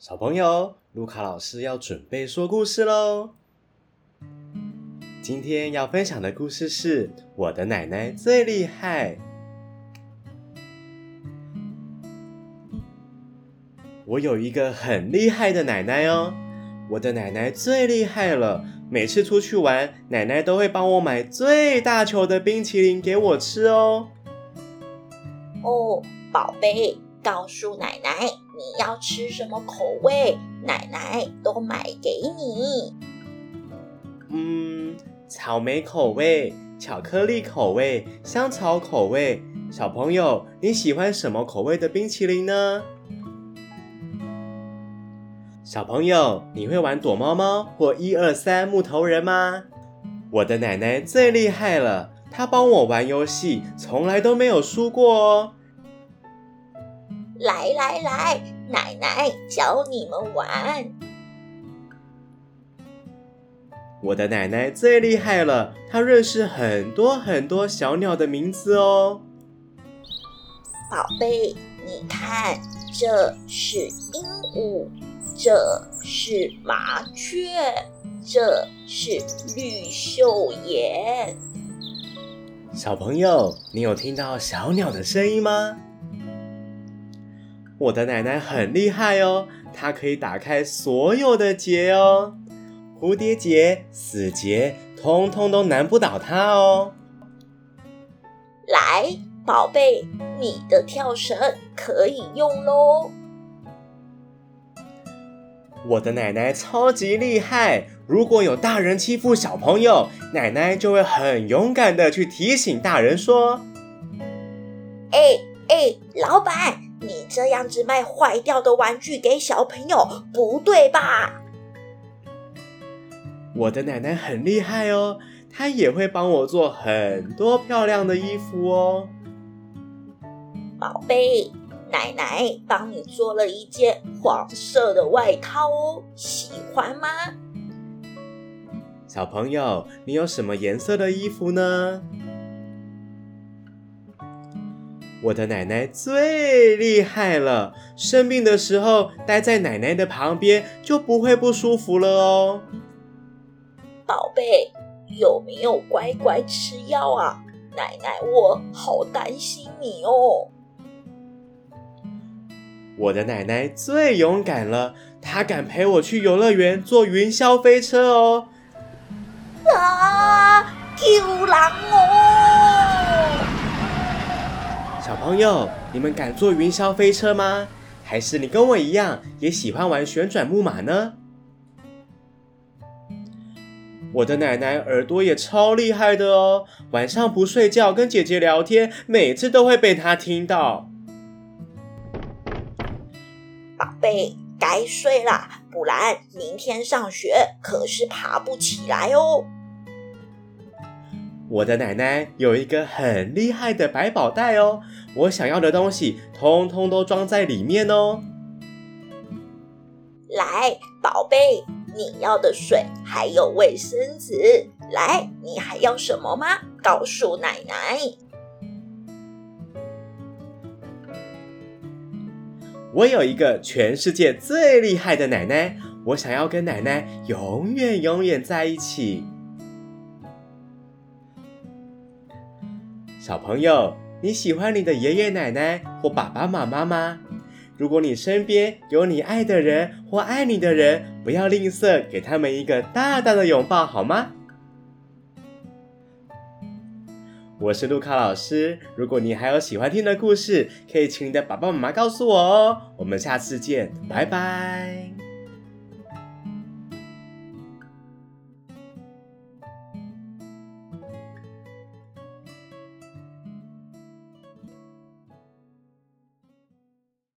小朋友，路卡老师要准备说故事喽。今天要分享的故事是我的奶奶最厉害。我有一个很厉害的奶奶哦，我的奶奶最厉害了。每次出去玩，奶奶都会帮我买最大球的冰淇淋给我吃哦。哦，宝贝。告诉奶奶你要吃什么口味，奶奶都买给你。嗯，草莓口味、巧克力口味、香草口味。小朋友，你喜欢什么口味的冰淇淋呢？小朋友，你会玩躲猫猫或一二三木头人吗？我的奶奶最厉害了，她帮我玩游戏，从来都没有输过哦。来来来，奶奶教你们玩。我的奶奶最厉害了，她认识很多很多小鸟的名字哦。宝贝，你看，这是鹦鹉，这是麻雀，这是绿绣眼。小朋友，你有听到小鸟的声音吗？我的奶奶很厉害哦，她可以打开所有的结哦，蝴蝶结、死结，通通都难不倒她哦。来，宝贝，你的跳绳可以用喽。我的奶奶超级厉害，如果有大人欺负小朋友，奶奶就会很勇敢的去提醒大人说：“哎哎，老板。”你这样子卖坏掉的玩具给小朋友，不对吧？我的奶奶很厉害哦，她也会帮我做很多漂亮的衣服哦。宝贝，奶奶帮你做了一件黄色的外套哦，喜欢吗？小朋友，你有什么颜色的衣服呢？我的奶奶最厉害了，生病的时候待在奶奶的旁边就不会不舒服了哦。宝贝，有没有乖乖吃药啊？奶奶，我好担心你哦。我的奶奶最勇敢了，她敢陪我去游乐园坐云霄飞车哦。啊，救人哦！小朋友，你们敢坐云霄飞车吗？还是你跟我一样也喜欢玩旋转木马呢？我的奶奶耳朵也超厉害的哦，晚上不睡觉跟姐姐聊天，每次都会被她听到。宝贝，该睡了，不然明天上学可是爬不起来哦。我的奶奶有一个很厉害的百宝袋哦，我想要的东西通通都装在里面哦。来，宝贝，你要的水还有卫生纸，来，你还要什么吗？告诉奶奶。我有一个全世界最厉害的奶奶，我想要跟奶奶永远永远在一起。小朋友，你喜欢你的爷爷奶奶或爸爸妈妈吗？如果你身边有你爱的人或爱你的人，不要吝啬，给他们一个大大的拥抱，好吗？我是路卡老师。如果你还有喜欢听的故事，可以请你的爸爸妈妈告诉我哦。我们下次见，拜拜。